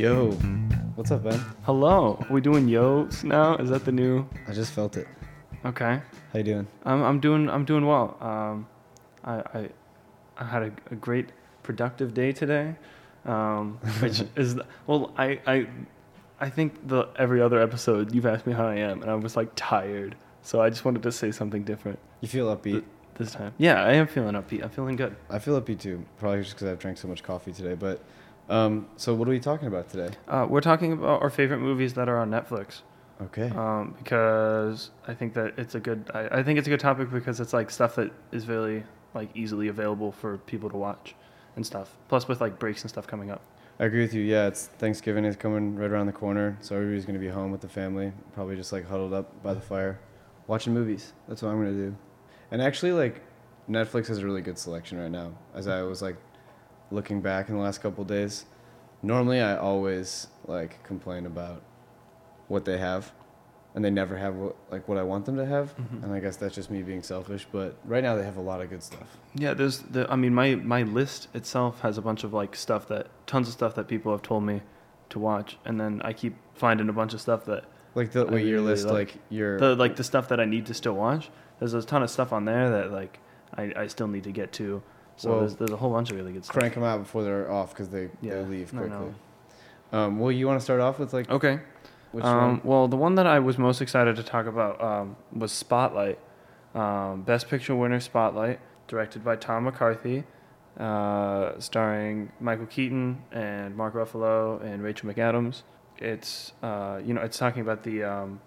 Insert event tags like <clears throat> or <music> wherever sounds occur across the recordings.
Yo, what's up, Ben? Hello. Are we doing yos now? Is that the new? I just felt it. Okay. How you doing? I'm I'm doing I'm doing well. Um, I I, I had a, a great productive day today, um, <laughs> which is well I I I think the every other episode you've asked me how I am and I was like tired, so I just wanted to say something different You feel upbeat? this time. Yeah, I am feeling upbeat. I'm feeling good. I feel upbeat too. Probably just because I've drank so much coffee today. But, um, so what are we talking about today? Uh, we're talking about our favorite movies that are on Netflix. Okay. um, because I think that it's a good. I, I think it's a good topic because it's like stuff that is very like easily available for people to watch and stuff. Plus with like breaks and stuff coming up. I agree with you. Yeah, it's Thanksgiving is coming right around the corner, so everybody's gonna be home with the family, probably just like huddled up by the fire, watching movies. That's what I'm gonna do. And actually, like, Netflix has a really good selection right now. As I was like looking back in the last couple days, normally I always like complain about what they have, and they never have what, like what I want them to have. Mhm. And I guess that's just me being selfish. But right now they have a lot of good stuff. Yeah, there's the. I mean, my my list itself has a bunch of like stuff that tons of stuff that people have told me to watch, and then I keep finding a bunch of stuff that Like the wait, your really list, like- like your the like the stuff that I need to still watch. There's a ton of stuff on there that like I, I still need to get to. So Well, there's there's a whole bunch of really good stuff. crank them out before they're off because they, Yeah, they leave I quickly. know. Um, well, you want to start off with like Okay. which um, one? Well, the one that I was most excited to talk about um, was Spotlight. Um, Best Picture winner Spotlight, directed by Tom McCarthy, uh, starring Michael Keaton and Mark Ruffalo and Rachel McAdams. It's uh, you know it's talking about the um,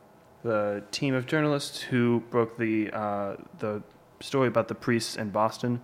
the team of journalists who broke the uh, the story about the priests in Boston.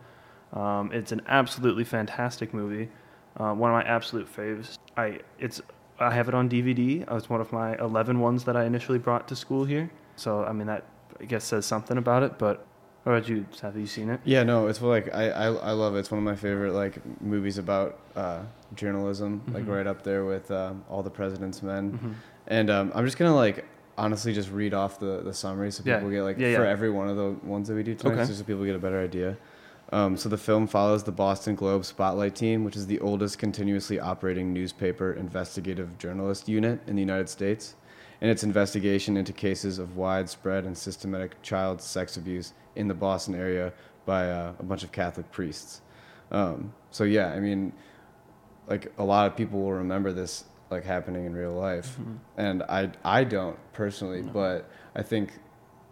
Um, it's an absolutely fantastic movie, uh, one of my absolute faves. I it's I have it on DVD. Uh, It's one of my 11 ones that I initially brought to school here. So, I mean, that I guess says something about it. But what about you? Have you seen it? Yeah, no, it's like I, I I love it. It's one of my favorite like movies about uh, journalism, like Mhm. right up there with um, All the President's Men. Mm-hmm. And um, I'm just gonna like honestly just read off the the summary so Yeah. people get like Yeah, for yeah. every one of the ones that we do tonight, Okay. so people get a better idea. Um, so the film follows the Boston Globe Spotlight Team, which is the oldest continuously operating newspaper investigative journalist unit in the United States, and its investigation into cases of widespread and systematic child sex abuse in the Boston area by uh, a bunch of Catholic priests. Um, so yeah, I mean, like a lot of people will remember this like happening in real life, Mm-hmm. and I I don't personally, No. but I think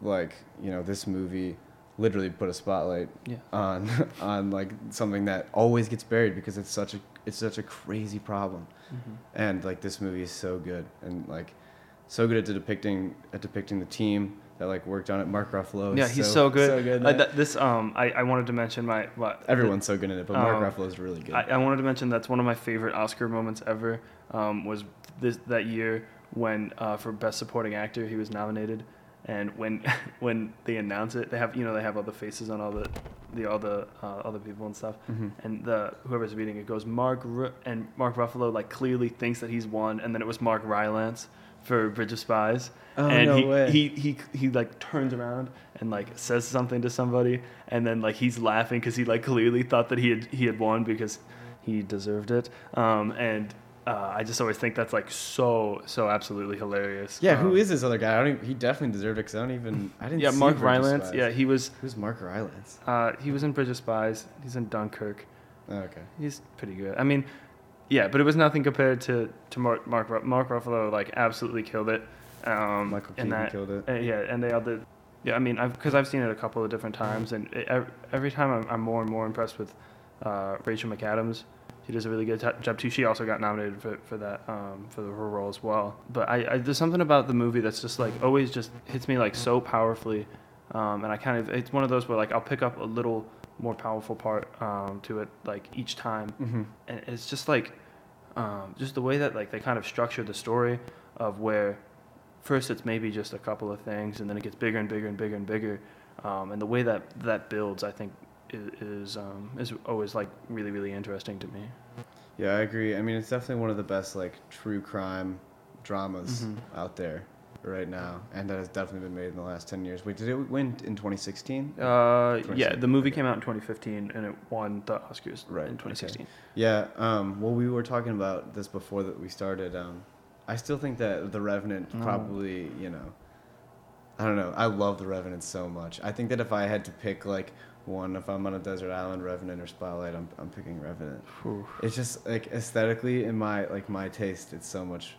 like you know this movie literally put a spotlight Yeah. on <laughs> on like something that always gets buried because it's such a it's such a crazy problem Mm-hmm. and like this movie is so good and like so good at depicting at depicting the team that like worked on it Mark Ruffalo is Yeah, he's so, good. so good Uh, th- this um, I, I wanted to mention my what everyone's so good in it but Mark Um, Ruffalo is really good I, I wanted to mention that's one of my favorite Oscar moments ever. Um, was this that year when uh, for best supporting actor he was nominated, and when <laughs> when they announce it, they have you know they have all the faces on all the the all the uh, other people and stuff, Mhm. and the whoever's reading it goes Mark Ru- and Mark Ruffalo like clearly thinks that he's won, and then it was Mark Rylance for Bridge of Spies, Oh, and no he, way. he he he like turns around and like says something to somebody, and then like he's laughing because he like clearly thought that he had he had won because he deserved it. Um, and uh, I just always think that's like so so absolutely hilarious. yeah who Um, is this other guy I don't even, he definitely deserved it because I don't even I didn't Yeah, see Mark Bridge Rylance. Yeah, he was who's Mark Rylance uh, he was in Bridge of Spies. He's in Dunkirk. oh, okay He's pretty good. I mean, yeah, but it was nothing compared to to Mark Mark, Mark Ruffalo. Like absolutely killed it. Um, Michael Keaton that, killed it uh, yeah, and they all did. Yeah, I mean, I've because I've seen it a couple of different times, and it, every time I'm, I'm more and more impressed with uh, Rachel McAdams. She does a really good t- job too. She also got nominated for, for that um, for her role as well. But I, I there's something about the movie that's just like always just hits me like so powerfully, um, and I kind of it's one of those where like I'll pick up a little more powerful part um, to it like each time, mm-hmm. and it's just like um, just the way that like they kind of structure the story of where first it's maybe just a couple of things and then it gets bigger and bigger and bigger and bigger um, and the way that that builds i think is is, um, is always like really really interesting to me yeah I agree I mean it's definitely one of the best like true crime dramas Mhm. out there right now, and that has definitely been made in the last ten years. Wait, did it win in 2016? Uh, yeah, the movie okay. came out in 2015 and it won the Oscars Right, in okay. 2016. Yeah. Um, well, we were talking about this before that we started. Um, I still think that The Revenant No. probably, you know, I don't know. I love The Revenant so much. I think that if I had to pick like one, if I'm on a desert island, Revenant or Spotlight, I'm I'm picking Revenant. Whew. It's just like aesthetically, in my like my taste, it's so much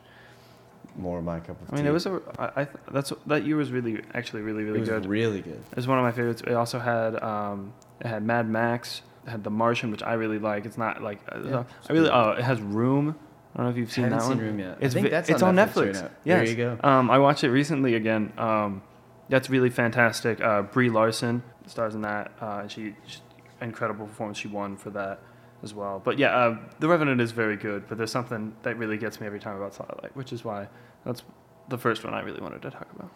more my cup of I mean, tea. it was a. I, I that's that year was really actually really really it was good. really good. It was one of my favorites. It also had um, it had Mad Max. It had The Martian, which I really like. It's not like uh, Yeah, I really. Oh, it has Room. I don't know if you've seen Haven't that seen one. Room yet. It's I think that's it's on on Netflix. right. Yes. There you go. Um, I watched it recently again. Um, that's really fantastic. Uh, Brie Larson stars in that. Uh, she, she incredible performance. She won for that as well. But yeah, uh, The Revenant is very good. But there's something that really gets me every time about Spotlight, which is why that's the first one I really wanted to talk about.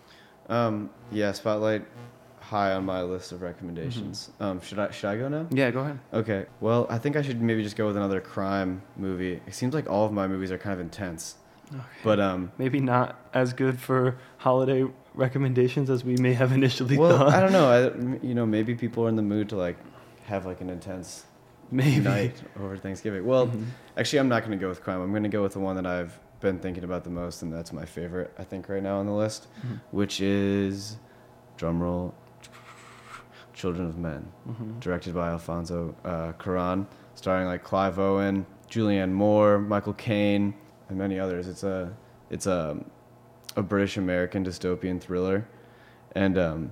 Um, yeah, Spotlight, high on my list of recommendations. Um, should I should I go now? Yeah, go ahead. Okay. Well, I think I should maybe just go with another crime movie. It seems like all of my movies are kind of intense, but um, Maybe not as good for holiday recommendations as we may have initially thought. well, thought. I don't know. I, you know, maybe people are in the mood to like have like an intense Maybe. night over Thanksgiving. Well, Mhm. actually, I'm not going to go with crime. I'm going to go with the one that I've been thinking about the most, and that's my favorite. I think right now on the list, Mhm. which is, drumroll, Children of Men. Mhm. directed by Alfonso uh, Cuarón, starring like Clive Owen, Julianne Moore, Michael Caine, and many others. It's a it's a a British American dystopian thriller, and um,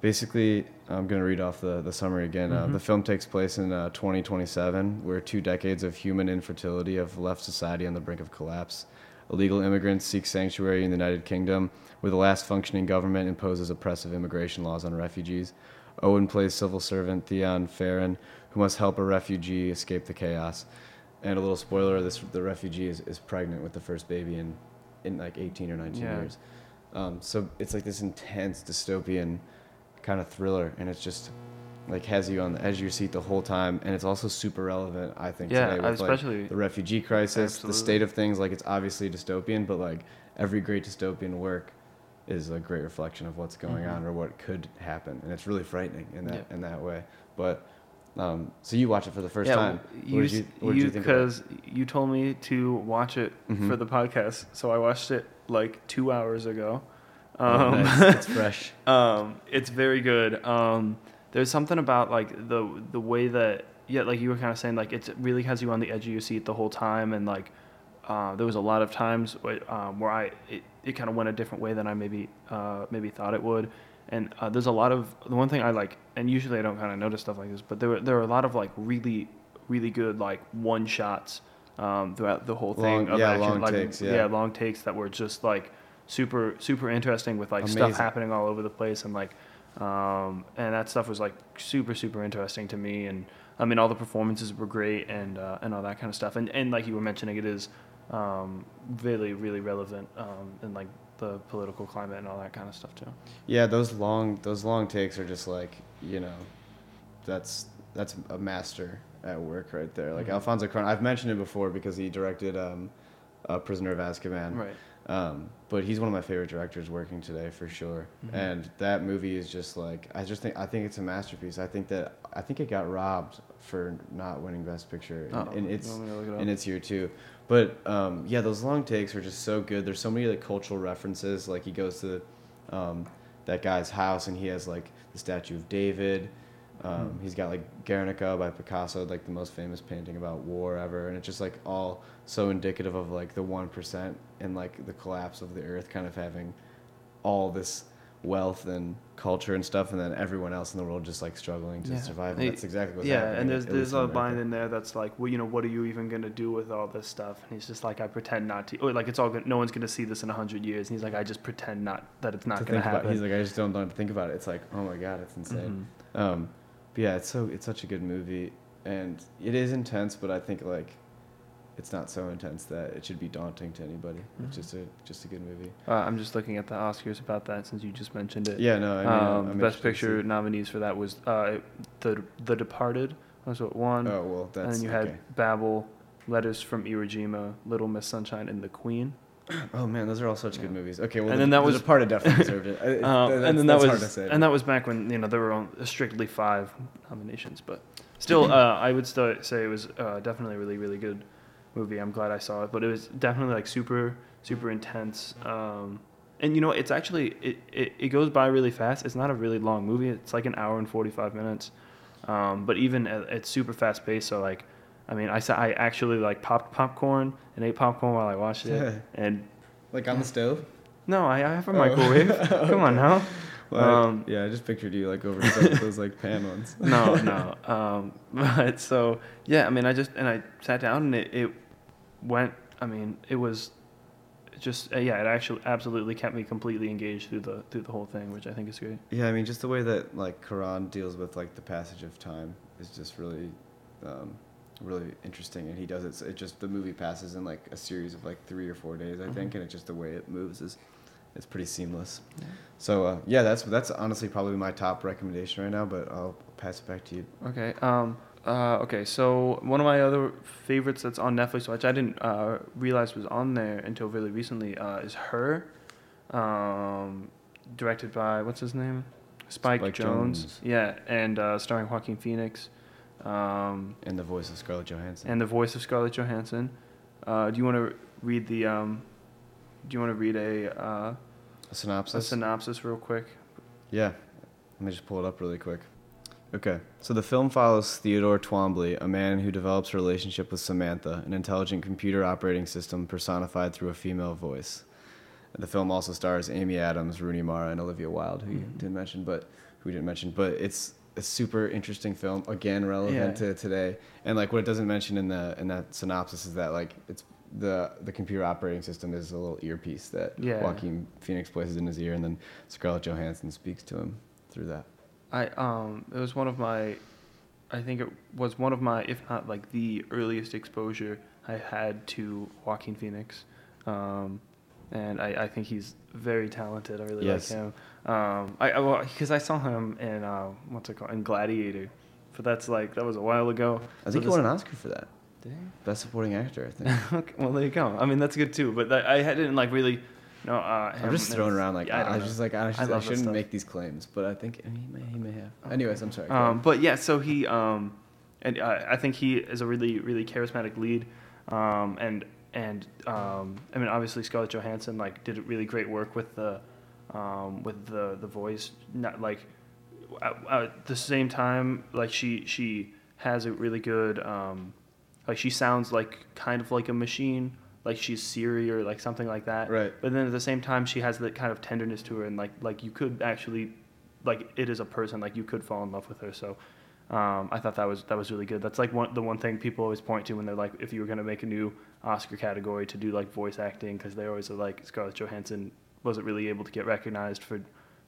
basically I'm gonna read off the the summary again. Uh, Mhm. the film takes place in uh, 2027, where two decades of human infertility have left society on the brink of collapse. Illegal immigrants seek sanctuary in the United Kingdom, where the last functioning government imposes oppressive immigration laws on refugees. Owen plays civil servant Theo Faron, who must help a refugee escape the chaos. And a little spoiler: this the refugee is, is pregnant with the first baby in, in like 18 or 19 Yeah. years. Um, so it's like this intense dystopian kind of thriller, and it's just like has you on the edge of your seat the whole time. And it's also super relevant, I think, Yeah, today with like especially. the refugee crisis, Absolutely. the state of things. Like it's obviously dystopian, but like every great dystopian work is a great reflection of what's going Mhm. on or what could happen, and it's really frightening in that Yeah. in that way. But um, so you watch it for the first yeah, time. You, what you did you think? because you told me to watch it Mhm. for the podcast, so I watched it like two hours ago. Oh, Um, nice. it's <laughs> fresh. um, it's very good. Um, there's something about like the the way that yeah, like you were kind of saying, like it really has you on the edge of your seat the whole time, and like uh, there was a lot of times where, um, where I it, it kind of went a different way than I maybe uh, maybe thought it would. And uh, there's a lot of the one thing I like, and usually I don't kind of notice stuff like this, but there were there were a lot of like really really good like one shots um, throughout the whole thing Long- of yeah, action, long like takes, yeah. long takes that were just like super super interesting with like Amazing. stuff happening all over the place and like um, and that stuff was like super super interesting to me and I mean all the performances were great and uh, and all that kind of stuff and and like you were mentioning it is um, really really relevant um, in like the political climate and all that kind of stuff too. Yeah, those long those long takes are just like you know, that's that's a master at work right there. Like Mhm. Alfonso Cuarón, I've mentioned it before because he directed um, uh, Prisoner of Azkaban. Right. Um, but he's one of my favorite directors working today for sure. Mhm. And that movie is just like I just think I think it's a masterpiece. I think that I think it got robbed for not winning Best Picture and, Uh-oh. in its want me to look it up? in its year too. But um, yeah, those long takes are just so good. There's so many like cultural references. Like he goes to um, that guy's house and he has like the statue of David. Um, Mhm. He's got like Guernica by Picasso, like the most famous painting about war ever, and it's just like all so indicative of like the one percent and like the collapse of the earth, kind of having all this wealth and culture and stuff, and then everyone else in the world just like struggling to Yeah. survive. And that's exactly what's yeah, happening. and there's there's a in line in there that's like, well, you know, what are you even gonna do with all this stuff? And he's just like, I pretend not to, or like it's all good. No one's gonna see this in a hundred years. And he's like, I just pretend not that it's not to gonna happen. about. He's like, I just don't know to think about it. It's like, oh my god, it's insane. Mhm. Um, but yeah, it's so it's such a good movie, and it is intense, but I think like it's not so intense that it should be daunting to anybody. Mhm. It's just a just a good movie. Uh, I'm just looking at the Oscars about that since you just mentioned it. Yeah, no, I mean, um, I'm Best Picture nominees for that was uh, the The Departed. That's what won. Oh well, that's and then you okay. had Babel, Letters from Iwo Jima, Little Miss Sunshine, and The Queen. <clears throat> Oh man, those are all such good movies. Okay, well, And the, then that was- Departed definitely deserved it. <laughs> Um, that's- and then that was hard to say. and that was back when you know there were strictly five nominations, but still, uh, I would still say it was uh, definitely really really good movie. I'm glad I saw it, but it was definitely like super super intense. Um, and you know, it's actually it, it, it goes by really fast. It's not a really long movie. It's like an hour and 45 minutes. Um, but even at, it's super fast paced. So like, I mean, I I actually like popped popcorn and ate popcorn while I watched it. <laughs> and like on the stove. no, I, I have a Oh. microwave. <laughs> Come on now. I- Um, yeah, I just pictured you like over those like pan ones. no, no. <laughs> Um, but so yeah, I mean, I just and I sat down and it, it went. I mean, it was just uh, yeah, it actually absolutely kept me completely engaged through the through the whole thing, which I think is great. Yeah, I mean, just the way that like Cuarón deals with like the passage of time is just really, um, really interesting, and he does it. so It just the movie passes in like a series of like three or four days, I think, Mhm. and it just the way it moves is, it's pretty seamless. So uh, yeah, that's that's honestly probably my top recommendation right now, but I'll pass it back to you. Okay. Um. Uh. Okay. So one of my other favorites that's on Netflix, which I didn't uh, realize was on there until really recently, uh, is Her. Um, directed by what's his name, Spike, Spike Jones. Jonze. Yeah, and uh, starring Joaquin Phoenix. Um, And the voice of Scarlett Johansson. and the voice of Scarlett Johansson. Uh, do you want to read the? Um, do you want to read a, uh, a a synopsis. synopsis real quick? Yeah. Let me just pull it up really quick. Okay. So the film follows Theodore Twombly, a man who develops a relationship with Samantha, an intelligent computer operating system personified through a female voice. The film also stars Amy Adams, Rooney Mara, and Olivia Wilde, who you Mhm. didn't mention, but who we didn't mention. But it's a super interesting film, again relevant Yeah. to today. And like what it doesn't mention in the in that synopsis is that like it's the the computer operating system is a little earpiece that Yeah. Joaquin Phoenix places in his ear, and then Scarlett Johansson speaks to him through that. I um, it was one of my, I think it was one of my, if not like the earliest exposure I had to Joaquin Phoenix, um, and I, I think he's very talented. I really Yes. like him. Um, I I- well because I saw him in uh, what's it called in Gladiator, but that's like that was a while ago. I So think he won an Oscar for that. Did he? Best supporting actor, I think. <laughs> okay, well there you go. I mean that's good too. But that, I didn't like really, no. Uh, I'm just throwing around like yeah, I, don't was just like I, should, I, that shouldn't make these claims, but I think he may he may have. Anyways, I'm sorry. Um, but yeah, so he, um, and I, I think he is a really, really charismatic lead, um, and and um, I mean, obviously Scarlett Johansson like did really great work with the, um, with the the voice. Not like at, at the same time, like she she has a really good, um, like she sounds like kind of like a machine, like she's Siri or like something like that. right. But then at the same time, she has that kind of tenderness to her, and like like you could actually, like it is a person, like you could fall in love with her. So, um, I thought that was that was really good. That's like one the one thing people always point to when they're like, if you were gonna make a new Oscar category to do like voice acting, because they always are like Scarlett Johansson wasn't really able to get recognized for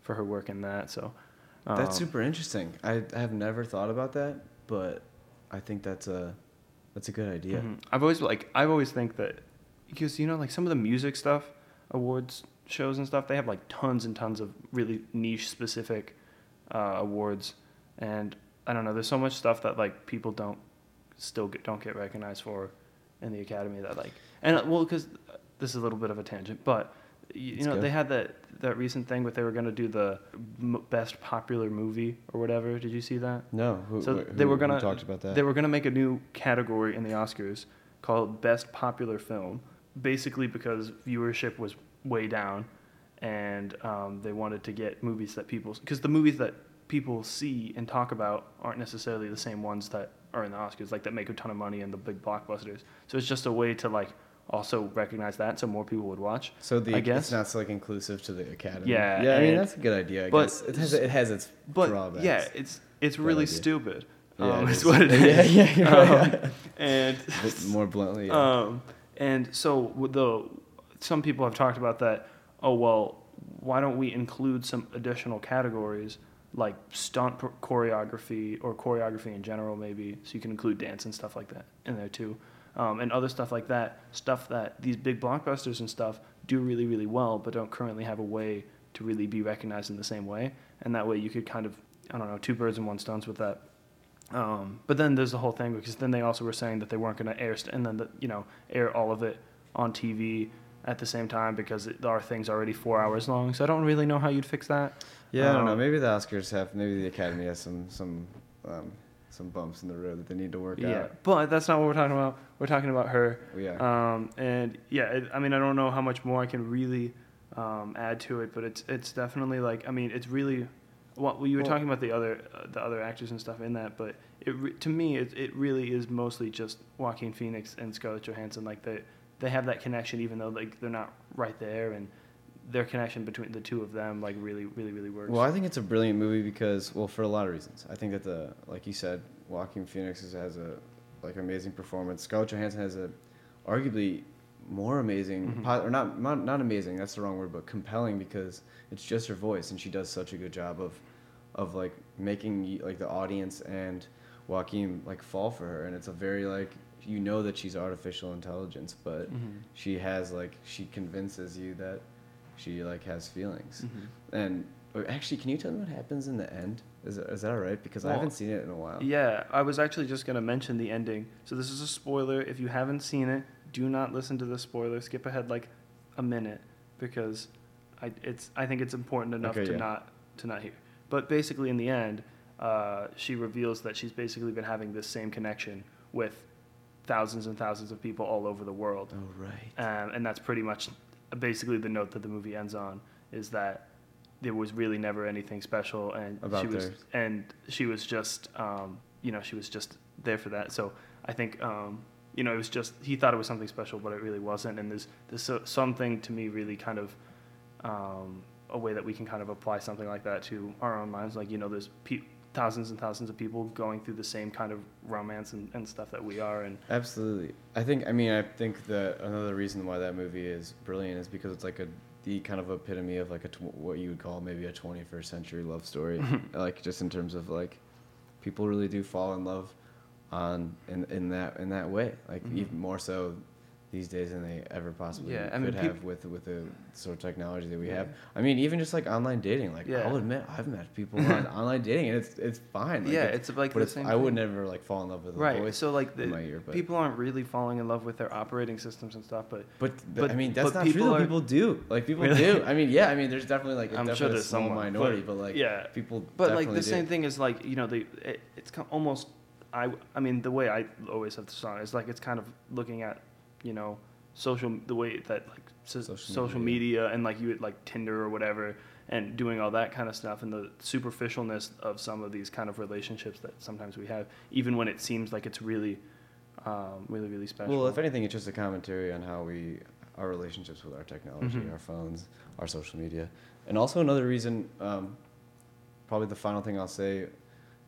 for her work in that. So, um, That's super interesting. I, I have never thought about that, but I think that's a that's a good idea. Mhm. I've always like I've always think that because you know like some of the music stuff, awards shows and stuff, they have like tons and tons of really niche specific uh, awards, and I don't know. There's so much stuff that like people don't still get, don't get recognized for in the academy that like and uh, well because this is a little bit of a tangent, but you, you know go. they had that that recent thing where they were going to do the m- best popular movie or whatever. Did you see that? No, who, So who- they were gonna- talked about that. They were going to make a new category in the Oscars called Best Popular Film, basically because viewership was way down, and um, they wanted to get movies that people because the movies that people see and talk about aren't necessarily the same ones that are in the Oscars, like that make a ton of money and the big blockbusters. So it's just a way to like also recognize that, so more people would watch. so the I guess. it's not so like inclusive to the academy. Yeah, yeah. I mean that's a good idea. I but- guess it has it has its But drawbacks. yeah, it's it's really stupid. Yeah, um, it is what it <laughs> is. Yeah, yeah, right. Um, and <laughs> Bit more bluntly. Yeah. Um, and so the some people have talked about that. Oh well, why don't we include some additional categories like stunt choreography or choreography in general, maybe so you can include dance and stuff like that in there too, um, and other stuff like that. Stuff that these big blockbusters and stuff do really really well, but don't currently have a way to really be recognized in the same way. And that way you could kind of I don't know two birds in one stones with that. Um, but then there's the whole thing because then they also were saying that they weren't going to air st- and then the, you know air all of it on TV at the same time because it, our thing's already four hours long. So I don't really know how you'd fix that. Yeah, I don't know. Um, Maybe the Oscars have, maybe the Academy has some some um, some bumps in the road that they need to work Yeah, out. but that's not what we're talking about. We're talking about her. Yeah. Um, and yeah, it, I mean, I don't know how much more I can really um, add to it, but it's it's definitely like I mean, it's really. Well, you were talking about the other uh, the other actors and stuff in that, but it re- to me it, it really is mostly just Joaquin Phoenix and Scarlett Johansson. Like they they have that connection, even though like they're not right there, and their connection between the two of them like really really really works. Well, I think it's a brilliant movie because, well, for a lot of reasons. I think that the, like you said, Joaquin Phoenix is- has a like amazing performance. Scarlett Johansson has a, arguably, more amazing, Mhm. po- or not, not not amazing. That's the wrong word, but compelling because it's just her voice, and she does such a good job of, of like making like the audience and Joaquin like fall for her, and it's a very like you know that she's artificial intelligence, but Mhm. she has like she convinces you that she like has feelings. Mhm. And actually, can you tell me what happens in the end? Is is that all right? Because I haven't seen it in a while. Yeah, I was actually just going to mention the ending. So this is a spoiler. If you haven't seen it, do not listen to the spoiler. Skip ahead like a minute because I it's I think it's important enough Okay, to yeah. not to not hear. But basically, in the end, uh, she reveals that she's basically been having this same connection with thousands and thousands of people all over the world. Oh right. Um, and that's pretty much basically the note that the movie ends on is that there was really never anything special and About she was theirs. and she was just um, you know she was just there for that so i think um, you know it was just he thought it was something special but it really wasn't and there's there's so, something to me really kind of um, a way that we can kind of apply something like that to our own lives like you know there's pe- thousands and thousands of people going through the same kind of romance and, and stuff that we are and Absolutely. I think. I mean, I think that another reason why that movie is brilliant is because it's like a the kind of epitome of like a tw- what you would call maybe a 21st century love story. <laughs> like just in terms of like people really do fall in love on in in that in that way. Like Mhm. even more so these days than they ever possibly Yeah, I could mean, peop- have with with the sort of technology that we Yeah. have. I mean, even just like online dating. Like Yeah. I'll admit, I've met people on <laughs> online dating, and it's it's fine. Like, yeah it's, it's like but the same I would never like fall in love with a right voice so like the, in my ear. But people aren't really falling in love with their operating systems and stuff but but, but- I mean, that's but not true. people though. are- People do. Like people Really? do. I mean, yeah. I mean, there's definitely like I'm definitely sure a there's small someone, minority, but- but, like yeah people. But like the do. same thing is like you know the it, it's almost I I mean the way I always have the song is like it's kind of looking at you know social the way that like so, Social social, media. media. and like you would like Tinder or whatever and doing all that kind of stuff and the superficialness of some of these kind of relationships that sometimes we have even when it seems like it's really um, really really special. Well, if anything, it's just a commentary on how we our relationships with our technology, Mhm. our phones, our social media, and also another reason. Um, probably the final thing I'll say,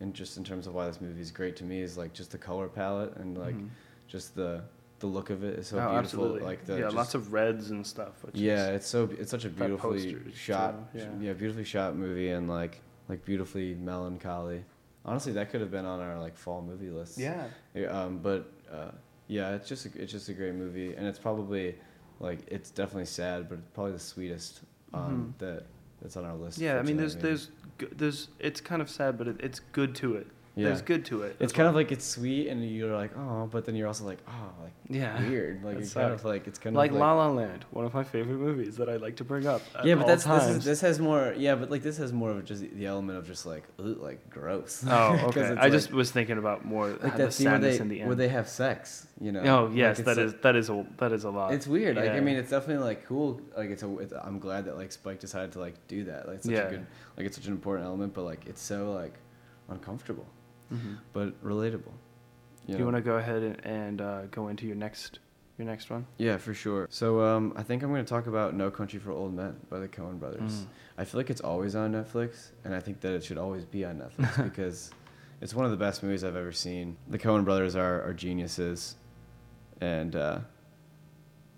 in just in terms of why this movie is great to me, is like just the color palette and like Mhm. just the the look of it is so oh, beautiful. absolutely. Like the yeah, just- lots of reds and stuff. Which yeah, it's so it's such a beautifully shot, too, yeah. yeah. beautifully shot movie and like like beautifully melancholy. Honestly, that could have been on our like fall movie list. yeah. Um, but uh, yeah, it's just a, it's just a great movie, and it's probably like it's definitely sad, but it's probably the sweetest um, Mhm. that that's on our list. Yeah, I mean, there's maybe. there's there's it's kind of sad, but it, it's good to it. Yeah. There's good to it. It's as kind of like it's sweet, and you're like, oh, but then you're also like, oh, like yeah, <laughs> weird, like it's kind of like it's kind like of La La Land, one of my favorite movies that I like to bring up. At yeah, but all that's this, is, this has more. Yeah, but like this has more of just the element of just like, ooh, like gross. Oh, <laughs> okay. I like- just was thinking about more like the that scene where sadness they in the end. where they have sex. You know. oh yes, it's that so- is that is a that is a lot. It's weird. Like I mean, it's definitely like cool. Like it's a. It's, I'm glad that like Spike decided to like do that. Like it's such Yeah. a good. Like it's such an important element, but like it's so like uncomfortable, Mhm. but relatable. Do you want to go ahead and, and uh, go into your next your next one? Yeah, for sure. So um, I think I'm going to talk about No Country for Old Men by the Coen Brothers. Mm. I feel like it's always on Netflix, and I think that it should always be on Netflix <laughs> because it's one of the best movies I've ever seen. The Coen Brothers are, are geniuses, and uh,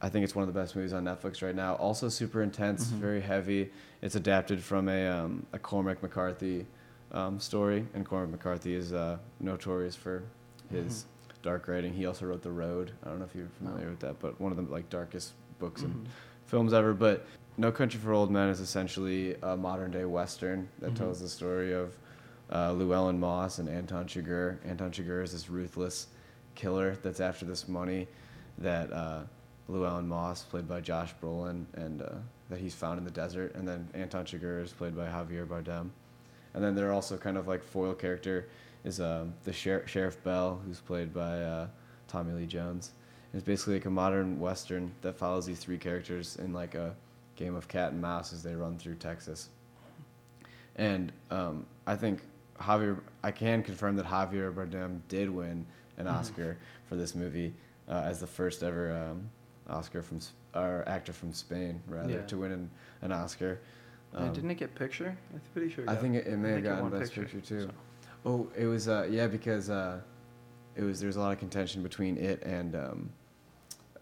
I think it's one of the best movies on Netflix right now. Also, super intense, Mhm. very heavy. It's adapted from a, um, a Cormac McCarthy um, story, and Cormac McCarthy is uh, notorious for his dark writing. He also wrote The Road. I don't know if you're familiar No. with that, but one of the like darkest books and Mhm. films ever. But No Country for Old Men is essentially a modern day western that Mhm. tells the story of uh, Llewellyn Moss and Anton Chigurh. Anton Chigurh is this ruthless killer that's after this money that uh, Llewellyn Moss, played by Josh Brolin, and uh, that he's found in the desert. And then Anton Chigurh is played by Javier Bardem. And then they're also kind of like foil character is um, the Sher- Sheriff Bell, who's played by uh, Tommy Lee Jones. And it's basically like a modern western that follows these three characters in like a game of cat and mouse as they run through Texas. And um, I think Javier, I can confirm that Javier Bardem did win an Mhm. Oscar for this movie uh, as the first ever um, Oscar from or actor from Spain rather Yeah. to win an, an Oscar. Um, didn't it get picture? I'm pretty sure. it I think it, it may have gotten Best Picture, too. so. Oh, it was uh, yeah because uh, it was there's a lot of contention between it and um,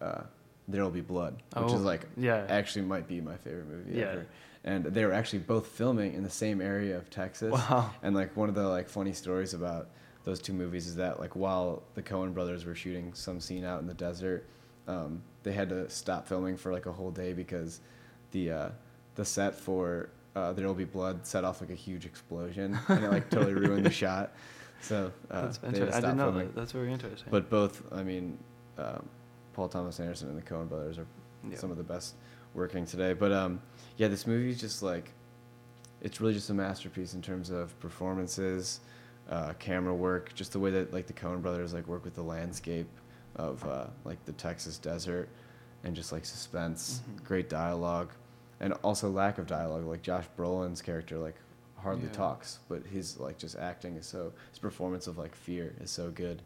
uh, There'll Be Blood, which Oh, is like Yeah. actually might be my favorite movie Yeah. ever. And they were actually both filming in the same area of Texas. Wow. And like one of the like funny stories about those two movies is that like while the Coen brothers were shooting some scene out in the desert, um, they had to stop filming for like a whole day because the uh, the set for uh, There'll Be Blood set off like a huge explosion and it like totally ruined the <laughs> shot. So uh, That's they had to interesting. I didn't know filming. that. That's very interesting. But both, I mean, um, Paul Thomas Anderson and the Coen brothers are Yeah. some of the best working today. But um, yeah, this movie is just like, it's really just a masterpiece in terms of performances, uh, camera work, just the way that like the Coen brothers like work with the landscape of uh, like the Texas desert, and just like suspense, Mhm. great dialogue, and also lack of dialogue. Like Josh Brolin's character like hardly Yeah. talks, but his like just acting is so his performance of like fear is so good.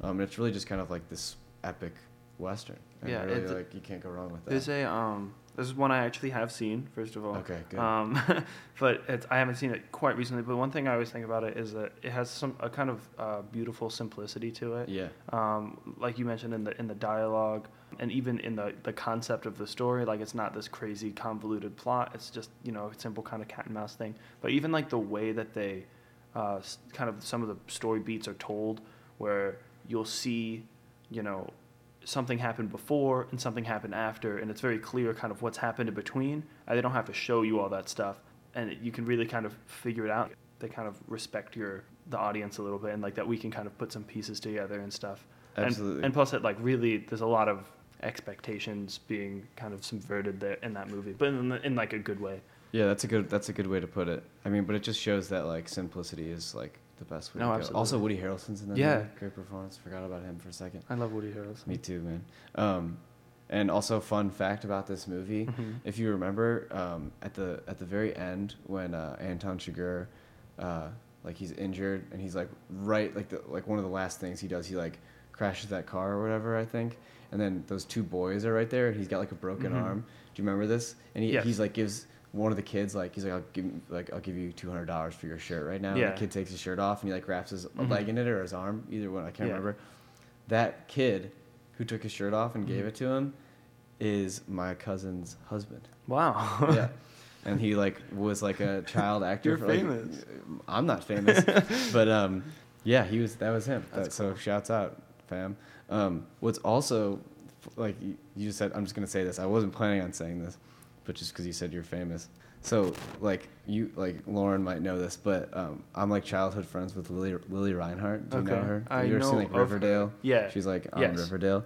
Um, it's really just kind of like this epic western. And Yeah, really it's like you can't go wrong with that. There's a um. This is one I actually have seen. First of all. Okay, good. Um, <laughs> but it's, I haven't seen it quite recently. But one thing I always think about it is that it has some a kind of uh, beautiful simplicity to it. yeah, Um, like you mentioned in the in the dialogue and even in the the concept of the story. Like it's not this crazy convoluted plot. It's just you know a simple kind of cat and mouse thing. But even like the way that they uh, kind of some of the story beats are told, where you'll see, you know, something happened before and something happened after, and it's very clear kind of what's happened in between. And they don't have to show you all that stuff, and you can really kind of figure it out. They kind of respect your the audience a little bit, and like that we can kind of put some pieces together and stuff. And- absolutely. And, plus, it like really there's a lot of expectations being kind of subverted there in that movie, but in, in like a good way. yeah, that's a good that's a good way to put it. I mean, but it just shows that like simplicity is like the best way No, to go. Also. Woody Harrelson's in that Yeah. movie. Great performance. Forgot about him for a second. I love Woody Harrelson. Me too, man. Um, and also, fun fact about this movie: Mhm. if you remember, um, at the at the very end when uh, Anton Chigurh, uh, like he's injured and he's like right like the like one of the last things he does he like crashes that car or whatever I think, and then those two boys are right there and he's got like a broken Mhm. arm. Do you remember this? And he Yes. he's like gives one of the kids like he's like I'll give like I'll give you two hundred dollars for your shirt right now. And Yeah. the kid takes his shirt off and he like wraps his Mhm. leg in it or his arm either one I can't Yeah. remember. That kid who took his shirt off and gave Mhm. it to him is my cousin's husband. Wow. yeah. <laughs> And he like was like a child actor. You're for, like- famous. I'm not famous, but um, yeah, he was. That was him. That's That- So shouts out, fam. Um, what's also like you, said. I'm just gonna say this. I wasn't planning on saying this, but just because you said you're famous. So like you like Lauren might know this, but um, I'm like childhood friends with Lili Lili Reinhart. Do you know Okay. her? I you ever seen know like of her. Riverdale? Yeah. She's like on Yes. Riverdale.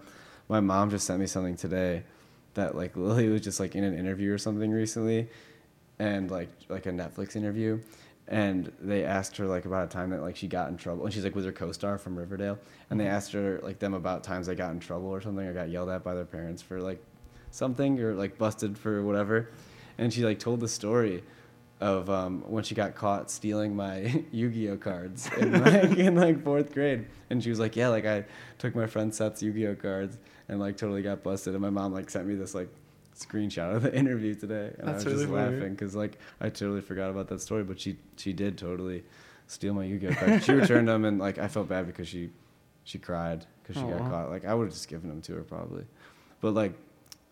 My mom just sent me something today that like Lili was just like in an interview or something recently and like like a Netflix interview and they asked her like about a time that like she got in trouble and she's like with her co-star from Riverdale and they Mhm. asked her like them about times they got in trouble or something or got yelled at by their parents for like something or like busted for whatever and she like told the story of um, when she got caught stealing my <laughs> Yu-Gi-Oh cards in <laughs> like, in like fourth grade, and she was like, "Yeah, like I took my friend Seth's Yu-Gi-Oh cards and like totally got busted." And my mom like sent me this like screenshot of the <laughs> interview today, and That's I was really just funny. laughing because like I totally forgot about that story, but she she did totally steal my Yu-Gi-Oh cards. she <laughs> returned them, and like I felt bad because she she cried because she got caught. Like I would have just given them to her probably, but like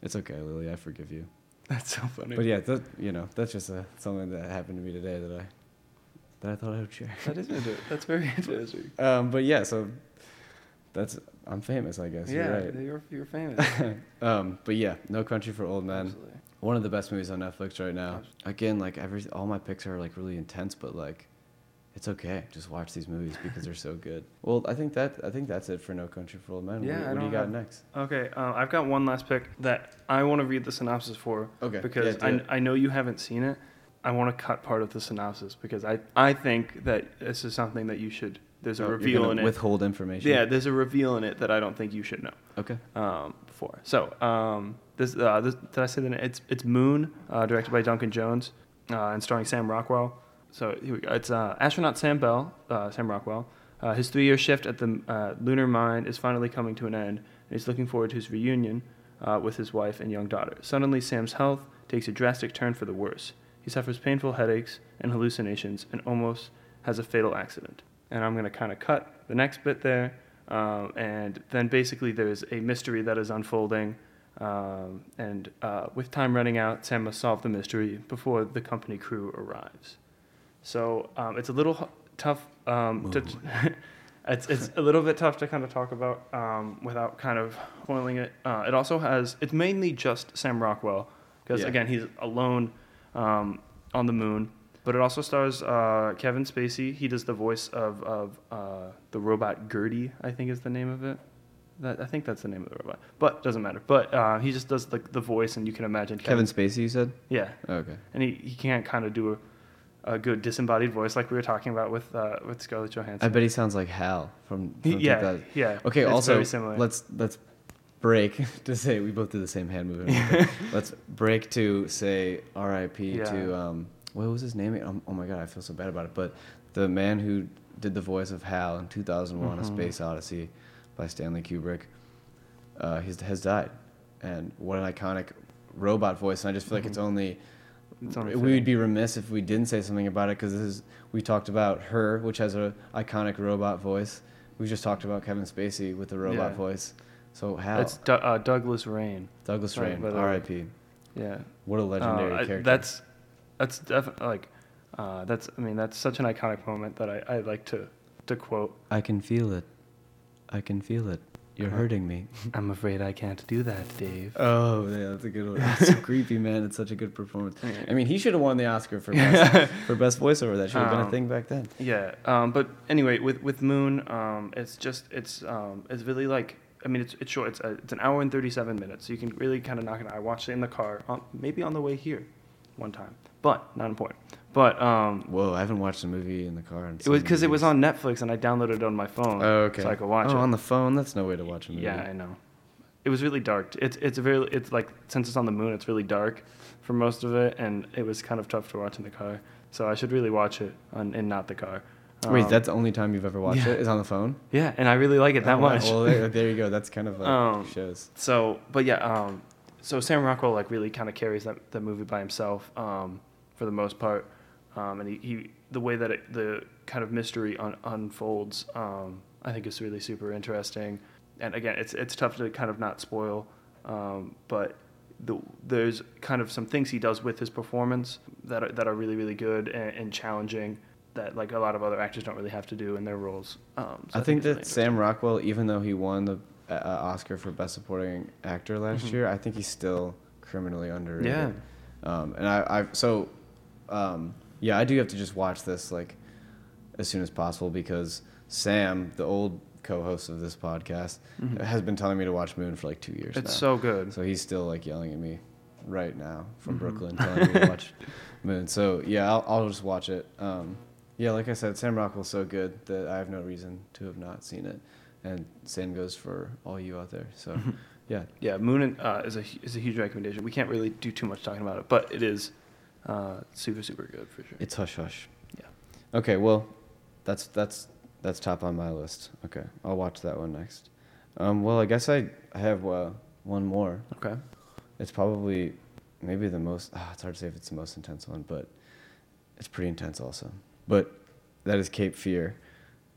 it's okay, Lili. I forgive you. That's so funny. But yeah, that, you know, that's just a, something that happened to me today that I that I thought I would share. that is inter- That's very <laughs> interesting. Um, but yeah, so that's I'm famous, I guess. yeah, You're you're you're famous. <laughs> um, but yeah, No Country for Old Men, Absolutely. one of the best movies on Netflix right now. Again, like every all my picks are like really intense, but like it's okay. Just watch these movies because they're so good. Well, I think that I think that's it for No Country for Old Men. Yeah, what, what do you got have- next? Okay, uh, I've got one last pick that I want to read the synopsis for Okay, because yeah, it. I, I know you haven't seen it. I want to cut part of the synopsis because I, I think that this is something that you should. There's a Oh, reveal in it. Withhold information. Yeah, there's a reveal in it that I don't think you should know. Okay. um, before. So um, this, uh, this did I say the name? It's it's Moon, uh, directed by Duncan Jones, uh, and starring Sam Rockwell. So here we go. It's uh, astronaut Sam Bell, uh, Sam Rockwell. Uh, his three-year shift at the uh, lunar mine is finally coming to an end, and he's looking forward to his reunion uh, with his wife and young daughter. Suddenly, Sam's health takes a drastic turn for the worse. He suffers painful headaches and hallucinations, and almost has a fatal accident. And I'm going to kind of cut the next bit there, um, and then basically there's a mystery that is unfolding. Um, and uh, with time running out, Sam must solve the mystery before the company crew arrives. So um, it's a little h- tough. Um, to, <laughs> it's it's a little bit tough to kind of talk about um, without kind of spoiling it. Uh, it also has it's mainly just Sam Rockwell because Yeah. again he's alone um, on the moon. But it also stars uh, Kevin Spacey. He does the voice of of uh, the robot GERTY, I think is the name of it. That I think that's the name of the robot, but doesn't matter. But uh, he just does the the voice, and you can imagine Kevin Spacey, you said? Yeah, Okay. and he, he can't kind of do a, a good disembodied voice like we were talking about with uh, with Scarlett Johansson. I bet he sounds like Hal from. From yeah, 2000. yeah. Okay. it's also, let's <laughs> <laughs> let's break to say we both did the same hand movement. let's break to say R.I.P. Yeah. to um what was his name? Oh, oh my god, I feel so bad about it. But the man who did the voice of Hal in 2001: A Mhm. Space Odyssey by Stanley Kubrick, uh, he's, has died, and what an iconic robot voice. And I just feel like it's only we would be remiss if we didn't say something about it because this is we talked about her, which has a iconic robot voice. We just talked about Kevin Spacey with the robot Yeah. voice. So Hal, It's Du- uh, Douglas Rain. Douglas Rain, by the way. R.I.P. Yeah, What a legendary Uh, I- character. That's that's definitely like uh, that's I mean that's such an iconic moment that I, I like to to quote. I can feel it. I can feel it. You're Uh-huh. hurting me. I'm afraid I can't do that, Dave. Oh, yeah, that's a good one. It's so <laughs> creepy, man. It's such a good performance. I mean, he should have won the Oscar for <laughs> best, for best voiceover. That should have been a Um, thing back then. Yeah, um, but anyway, with with Moon, um, it's just it's um, it's really like I mean it's it's short. It's a, it's an hour and thirty seven minutes, so you can really kind of knock it out. I watched it in the car, on, maybe on the way here, one time, but not important. But um, Whoa, I haven't watched a movie in the car. In it was because it was on Netflix and I downloaded it on my phone, Oh, okay. so I could watch oh, it. on the phone. That's no way to watch a movie. Yeah, I know. It was really dark. It's it's a very it's like since it's on the moon, it's really dark for most of it, and it was kind of tough to watch in the car. So I should really watch it on and not the car. Wait, Um, that's the only time you've ever watched yeah. it? Is on the phone? yeah, and I really like it that Oh, much. Well, there, there you go. That's kind of like <laughs> Um, shows. So, but yeah, um, so Sam Rockwell like really kind of carries that, that movie by himself um, for the most part, um, and he, he the way that it, the kind of mystery un, unfolds, um, I think is really super interesting. And again, it's it's tough to kind of not spoil, um, but the, there's kind of some things he does with his performance that are, that are really really good and, and challenging that like a lot of other actors don't really have to do in their roles. Um, so I think it's that really Sam Rockwell, even though he won the uh, uh, Oscar for Best Supporting Actor last Mhm. year, I think he's still criminally underrated. Yeah. Um, and I, I so, um, yeah, I do have to just watch this like as soon as possible because Sam, the old co-host of this podcast, Mhm. has been telling me to watch Moon for like two years It's now. so good. So he's still like yelling at me right now from Mhm. Brooklyn, telling me to watch <laughs> Moon. So yeah, I'll, I'll just watch it. Um, yeah, like I said, Sam Rockwell's so good that I have no reason to have not seen it. And same goes for all you out there. So Mhm. yeah, Yeah, Moon uh, is a is a huge recommendation. We can't really do too much talking about it, but it is uh, super super good for sure. it's hush hush. Yeah. Okay, well, that's that's that's top on my list. Okay, I'll watch that one next. Um, well, I guess I I have uh, one more. Okay. It's probably maybe the most. ah, it's hard to say if it's the most intense one, but it's pretty intense also. But that is Cape Fear,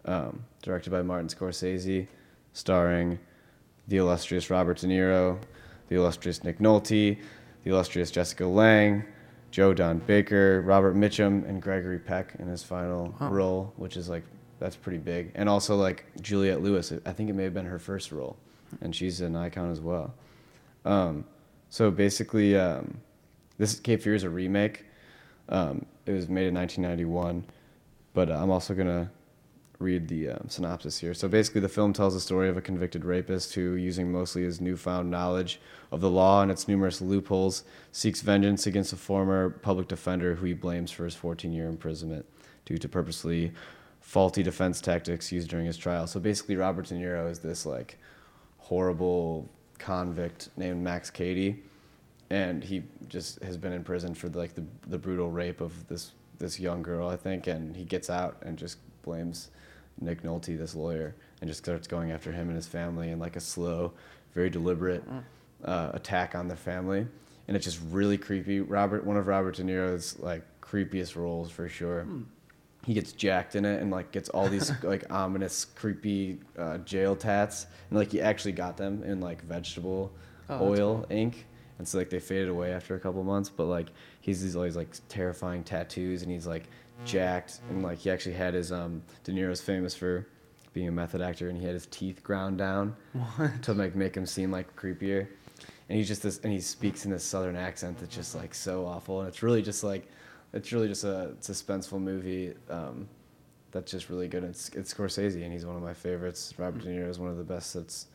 um, directed by Martin Scorsese, starring the illustrious Robert De Niro, the illustrious Nick Nolte, the illustrious Jessica Lange, Joe Don Baker, Robert Mitchum, and Gregory Peck in his final Wow. role, which is like that's pretty big. And also like Juliette Lewis. I think it may have been her first role, and she's an icon as well. Um, so basically, um, this Cape Fear is a remake. Um, it was made in 1991. but I'm also gonna read the um, synopsis here. So basically, the film tells the story of a convicted rapist who, using mostly his newfound knowledge of the law and its numerous loopholes, seeks vengeance against a former public defender who he blames for his 14-year imprisonment due to purposely faulty defense tactics used during his trial. So basically, Robert De Niro is this like horrible convict named Max Cady, and he just has been in prison for like the the brutal rape of this this young girl, I think, and he gets out and just blames Nick Nolte, this lawyer, and just starts going after him and his family in like a slow, very deliberate uh, attack on the family, and it's just really creepy. Robert, one of Robert De Niro's like creepiest roles for sure. He gets jacked in it and like gets all these <laughs> like ominous, creepy uh, jail tats, and like he actually got them in like vegetable Oh, oil ink, and so like they faded away after a couple months. But like he's these always like terrifying tattoos, and he's like jacked, and like he actually had his um De Niro's famous for being a method actor, and he had his teeth ground down to like make him seem like creepier. And he's just this, and he speaks in this southern accent that's just like so awful, and it's really just like, it's really just a suspenseful movie um, that's just really good. It's it's Scorsese, and he's one of my favorites. Robert De Niro is one of the best that's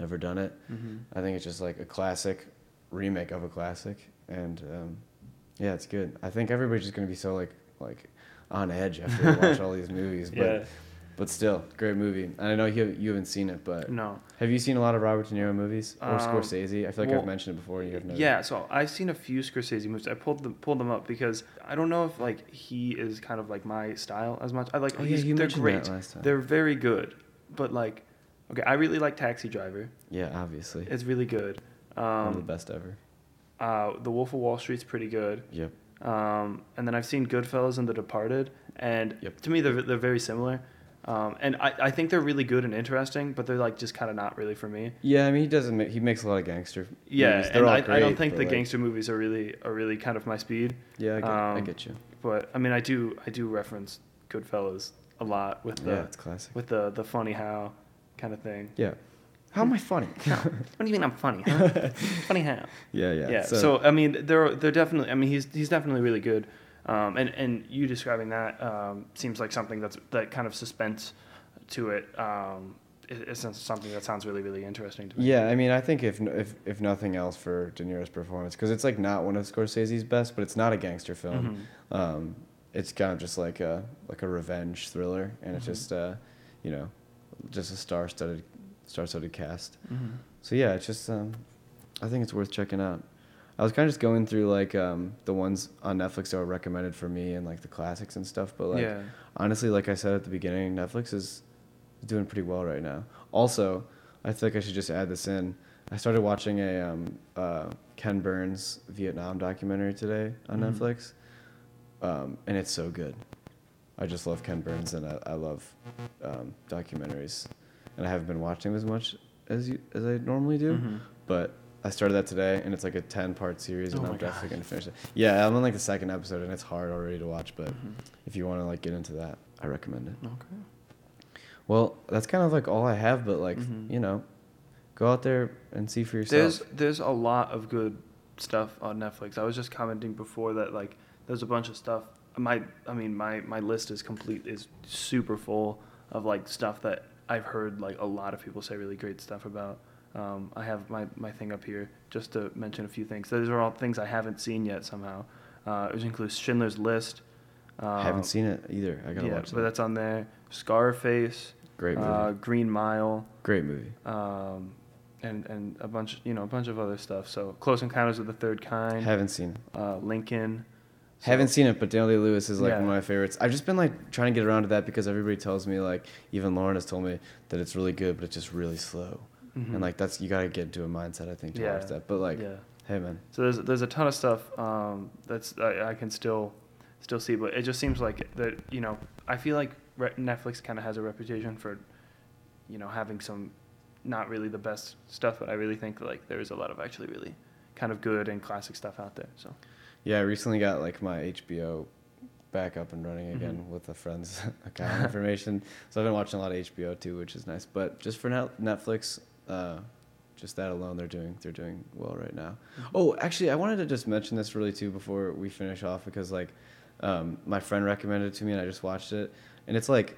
ever done it. Mm-hmm. I think it's just like a classic remake of a classic, and um, yeah, it's good. I think everybody's just gonna be so like like on edge after they watch all these movies, but Yeah. but still, great movie. And I know you you haven't seen it, but No. have you seen a lot of Robert De Niro movies or Um, Scorsese? I feel like well, I've mentioned it before. and You have no. Yeah, so I've seen a few Scorsese movies. I pulled them pulled them up because I don't know if like he is kind of like my style as much. I like Oh, yeah, he's, you they're mentioned great. that last time. They're very good, but like, okay, I really like Taxi Driver. Yeah, obviously. It's really good. One of the Um, best ever. uh, the Wolf of Wall Street's pretty good. Yep. Um, and then I've seen Goodfellas and The Departed, and Yep. to me they're they're very similar. Um, and I, I think they're really good and interesting, but they're like just kind of not really for me. Yeah, I mean he doesn't. Make, he makes a lot of gangster. Yeah, movies. They're and I, I don't think the like, gangster movies are really are really kind of my speed. Yeah, I get, I um, get you. But I mean, I do I do reference Goodfellas a lot with the Yeah, it's classic. with the the funny how kind of thing. Yeah. How am I funny? <laughs> What do you mean I'm funny? Huh? <laughs> funny how? yeah, yeah. Yeah. So, I mean, they're they're definitely. I mean, he's he's definitely really good. Um, and and you describing that um, seems like something that's that kind of suspense to it. Um, it's something that sounds really really interesting to me. Yeah, I mean, I think if if if nothing else for De Niro's performance, because it's like not one of Scorsese's best, but it's not a gangster film. Mhm. Um, it's kind of just like a like a revenge thriller, and it's Mhm. just uh, you know, just a star-studded star-studded cast. Mhm. So yeah, it's just um, I think it's worth checking out. I was kind of just going through like um, the ones on Netflix that were recommended for me and like the classics and stuff, but like yeah. honestly, like I said at the beginning, Netflix is doing pretty well right now. Also, I think I should just add this in. I started watching a um, uh, Ken Burns Vietnam documentary today on Mhm. Netflix, um, and it's so good. I just love Ken Burns, and I, I love um, documentaries, and I haven't been watching as much as you, as I normally do, Mhm. but I started that today, and it's like a ten part series, and Oh I'm definitely gonna finish it. Yeah, I'm on like the second episode, and it's hard already to watch, but Mhm. if you want to like get into that, I recommend it. Okay. Well, that's kind of like all I have, but like Mhm. you know, go out there and see for yourself. There's there's a lot of good stuff on Netflix. I was just commenting before that like there's a bunch of stuff. My I mean my my list is complete is super full of like stuff that I've heard like a lot of people say really great stuff about. Um, I have my, my thing up here just to mention a few things. Those are all things I haven't seen yet somehow. Uh, which includes Schindler's List. Um, haven't seen it either. I gotta yeah, watch but it. that's on there. Scarface, Great movie. uh, Green Mile Great movie. um, and and a bunch you know a bunch of other stuff. So Close Encounters of the Third Kind, Haven't seen. uh, Lincoln. So- Haven't seen it, but Daniel Day Lewis is like Yeah. one of my favorites. I've just been like trying to get around to that because everybody tells me like even Lauren has told me that it's really good, but it's just really slow. Mhm. And like that's you gotta get into a mindset I think to Yeah. watch that. But like, yeah. hey man, So there's there's a ton of stuff um, that's I, I can still still see, but it just seems like that you know I feel like re- Netflix kind of has a reputation for you know having some not really the best stuff, but I really think like there is a lot of actually really kind of good and classic stuff out there. So yeah, I recently got like my HBO back up and running again Mhm. with a friend's <laughs> account information. So I've been watching a lot of HBO too, which is nice. But just for Net- Netflix, uh, just that alone, they're doing they're doing well right now. Oh, actually, I wanted to just mention this really too before we finish off because like Um, my friend recommended it to me, and I just watched it, and it's like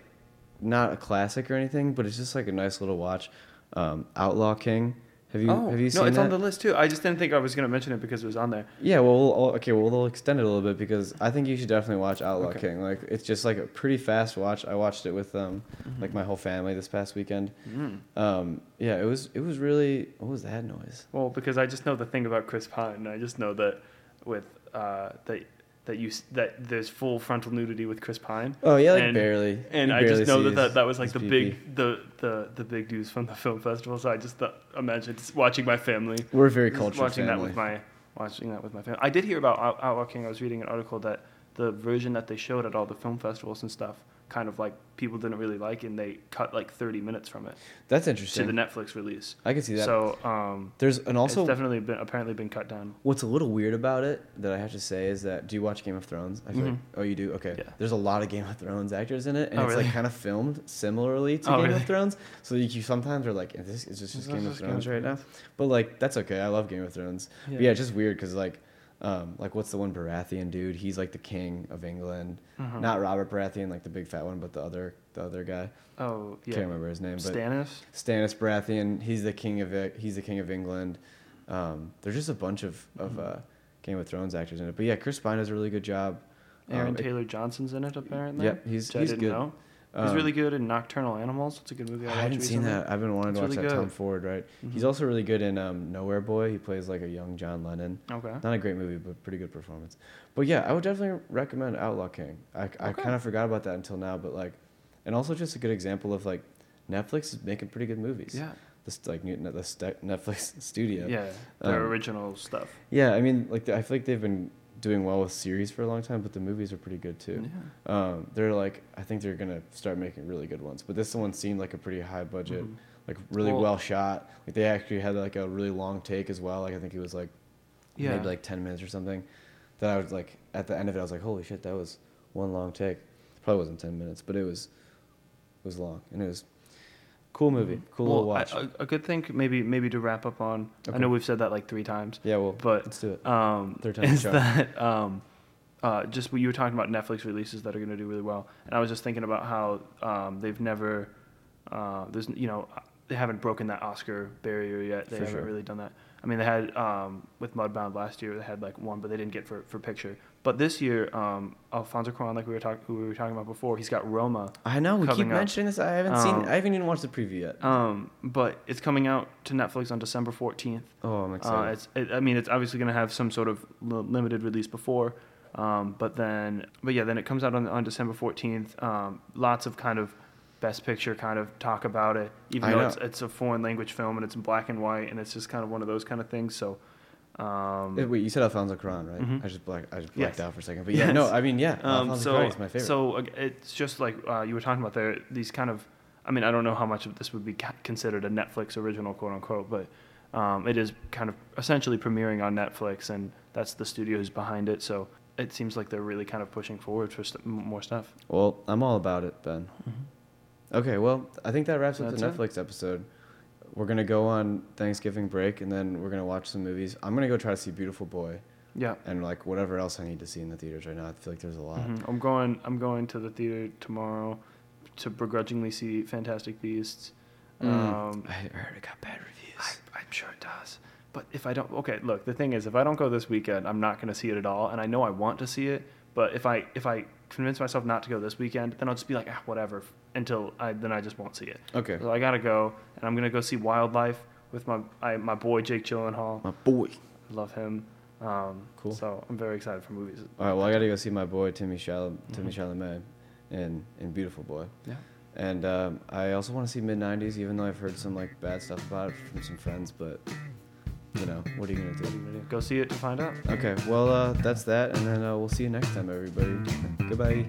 not a classic or anything, but it's just like a nice little watch. Um, Outlaw King. Have you oh have you seen no, it's that? on the list too. I just didn't think I was gonna mention it because it was on there. Yeah, well, we'll- okay, well, they'll extend it a little bit because I think you should definitely watch Outlaw Okay. King. Like, it's just like a pretty fast watch. I watched it with um, like my whole family this past weekend. Mm. Um, yeah, it was it was really. What was that noise? Well, because I just know the thing about Chris Pine. I just know that with uh, that that you that there's full frontal nudity with Chris Pine. Oh yeah, like And- barely. And You I barely just know that, that that was like the pee-pee. big the, the the big news from the film festival. So I just thought, imagine just watching my family We're a very just cultural watching family. that with my watching that with my family. I did hear about Outlaw King. I was reading an article that the version that they showed at all the film festivals and stuff, kind of like people didn't really like, and they cut like 30 minutes from it That's interesting. to the Netflix release. I can see that. So um, There's and also it's definitely been apparently been cut down. what's a little weird about it that I have to say is that do you watch Game of Thrones? I feel like Mhm. oh you do okay. Yeah. There's a lot of Game of Thrones actors in it, and Oh, it's really? like kind of filmed similarly to Oh, Game really? of Thrones. So you, you sometimes are like, is this is this just Game of Thrones right now? But like that's okay. I love Game of Thrones. Yeah. But yeah, it's just weird because like. Um, like what's the one Baratheon dude? He's like the king of England. Mhm. Not Robert Baratheon, like the big fat one, but the other the other guy. Oh yeah. Can't remember his name, but Stannis. Stannis Baratheon. He's the king of it. He's the king of England. Um, there's just a bunch of of Mm-hmm. uh, Game of Thrones actors in it. But yeah, Chris Pine does a really good job. Aaron Um, it- Taylor Johnson's in it apparently. Yep, he's he's good. know. He's Um, really good in Nocturnal Animals. It's a good movie. I, I haven't seen recently. that. I've been wanting to watch It's that. really Tom. Ford, right? He's Mhm. also really good in um, Nowhere Boy. He plays like a young John Lennon. Okay. Not a great movie, but pretty good performance. But yeah, I would definitely recommend Outlaw King. I, I kind of forgot about that until now, but like, and also just a good example of like, Netflix is making pretty good movies. Yeah. This like the Netflix <laughs> studio. Yeah. Their Um, original stuff. Yeah, I mean, like I feel like they've been doing well with series for a long time, but the movies are pretty good too. Yeah. Um, they're like, I think they're gonna start making really good ones. But this one seemed like a pretty high budget, Mhm. like really Well- well shot. Like they actually had like a really long take as well. Like I think it was like Yeah. maybe like ten minutes or something. That I was like at the end of it, I was like, holy shit, that was one long take. Probably wasn't ten minutes, but it was it was long and it was cool movie, cool well, watch. a a good thing, maybe maybe to wrap up on. I know we've said that like three times, yeah, well, but let's do it. um, Third time's a is that um, uh, just what you were talking about Netflix releases that are going to do really well, and I was just thinking about how um, they've never, uh, there's you know, they haven't broken that Oscar barrier yet. They For haven't sure. really done that. I mean, they had um, with Mudbound last year, they had like one, but they didn't get for, for picture. But this year, um, Alfonso Cuarón, like we were talking, who we were talking about before, he's got Roma, I know we keep up. mentioning this. I haven't seen. Um, I haven't even watched the preview yet. um, but it's coming out to Netflix on December 14th. oh, I'm Uh, excited. it's, it, I mean, it's obviously going to have some sort of limited release before, um, but then, but yeah, then it comes out on, on December 14th. Um, lots of kind of best picture kind of talk about it, even I though it's, it's a foreign language film and it's in black and white and it's just kind of one of those kind of things. So, um, Wait, you said Alfonso Cuarón, right? Mhm. I just black, I just blacked Yes. out for a second. But yeah, Yes. no, I mean, yeah, um, Alfonso so, Cuarón is my favorite. so it's just like uh, you were talking about there, these kind of, I mean, I don't know how much of this would be considered a Netflix original, quote unquote, but um, it is kind of essentially premiering on Netflix, and that's the studio who's behind it. So it seems like they're really kind of pushing forward for st- more stuff. well, I'm all about it, Ben. Okay, well, I think that wraps up the That's it. Netflix episode. We're gonna go on Thanksgiving break, and then we're gonna watch some movies. I'm gonna go try to see Beautiful Boy, Yeah. and like whatever else I need to see in the theaters right now. I feel like there's a lot. Mhm. I'm going. I'm going to the theater tomorrow to begrudgingly see Fantastic Beasts. Mm. Um, I heard it got bad reviews. I, I'm sure it does. But if I don't, okay, look, the thing is, if I don't go this weekend, I'm not going to see it at all, and I know I want to see it. But if I if I convince myself not to go this weekend, then I'll just be like, ah, whatever, until I then I just won't see it. okay, So I gotta go, and I'm gonna go see Wildlife with my I, my boy Jake Gyllenhaal. my boy. Love him. Um, Cool. So I'm very excited for movies. All right, well, I gotta go see my boy Timmy Chalamet, Timmy Mhm. Chalamet, in in Beautiful Boy. Yeah. And um, I also want to see mid '90s, even though I've heard some like bad stuff about it from some friends. But you know, what are you gonna do? gonna? Go see it to find out. Okay, well, uh, that's that, and then uh, we'll see you next time, everybody. Goodbye.